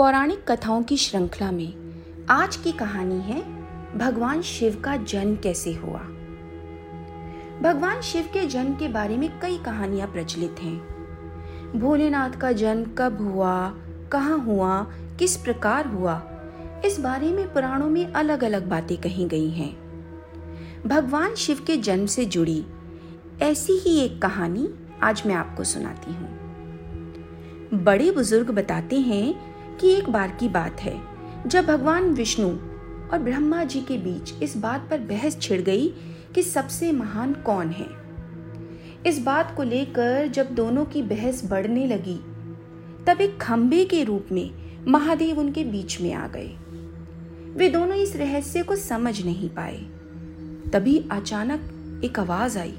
पौराणिक कथाओं की श्रृंखला में आज की कहानी है, भगवान शिव का जन्म कैसे हुआ? भगवान शिव के जन्म के बारे में कई कहानियाँ प्रचलित हैं। भोलेनाथ का जन्म कब हुआ, कहाँ हुआ, किस प्रकार हुआ, इस बारे में पुराणों में अलग अलग बातें कही गई हैं। भगवान शिव के जन्म से जुड़ी ऐसी ही एक कहानी आज मैं आपको सुनाती हूँ। बड़े बुज़ुर्ग बताते हैं कि एक बार की बात है, जब भगवान विष्णु और ब्रह्मा जी के बीच इस बात पर बहस छिड़ गई कि सबसे महान कौन है। इस बात को लेकर जब दोनों की बहस बढ़ने लगी, तब एक खंबे के रूप में महादेव उनके बीच में आ गए। वे दोनों इस रहस्य को समझ नहीं पाए। तभी अचानक एक आवाज़ आई,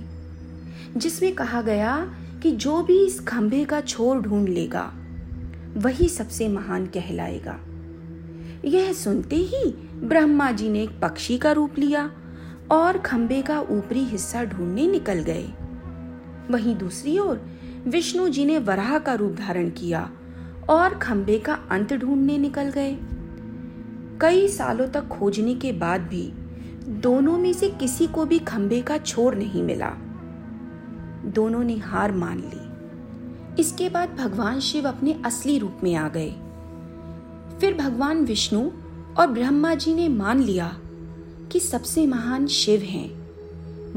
जिसमें कहा गया कि जो भी इस खंबे का छोर ढूंढ लेगा वही सबसे महान कहलाएगा। यह सुनते ही ब्रह्मा जी ने एक पक्षी का रूप लिया और खंबे का ऊपरी हिस्सा ढूँढने निकल गए। वहीं दूसरी ओर विष्णु जी ने वराह का रूप धारण किया और खंबे का अंत ढूँढने निकल गए। कई सालों तक खोजने के बाद भी दोनों में से किसी को भी खंबे का छोर नहीं मिला। दोनों ने हार मान ली। इसके बाद भगवान शिव अपने असली रूप में आ गए। फिर भगवान विष्णु और ब्रह्मा जी ने मान लिया कि सबसे महान शिव हैं,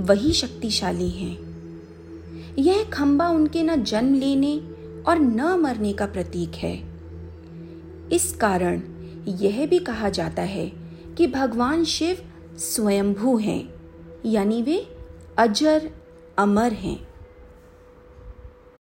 वही शक्तिशाली हैं। यह खंबा उनके न जन्म लेने और न मरने का प्रतीक है। इस कारण यह भी कहा जाता है कि भगवान शिव स्वयंभू हैं, यानी वे अजर, अमर हैं।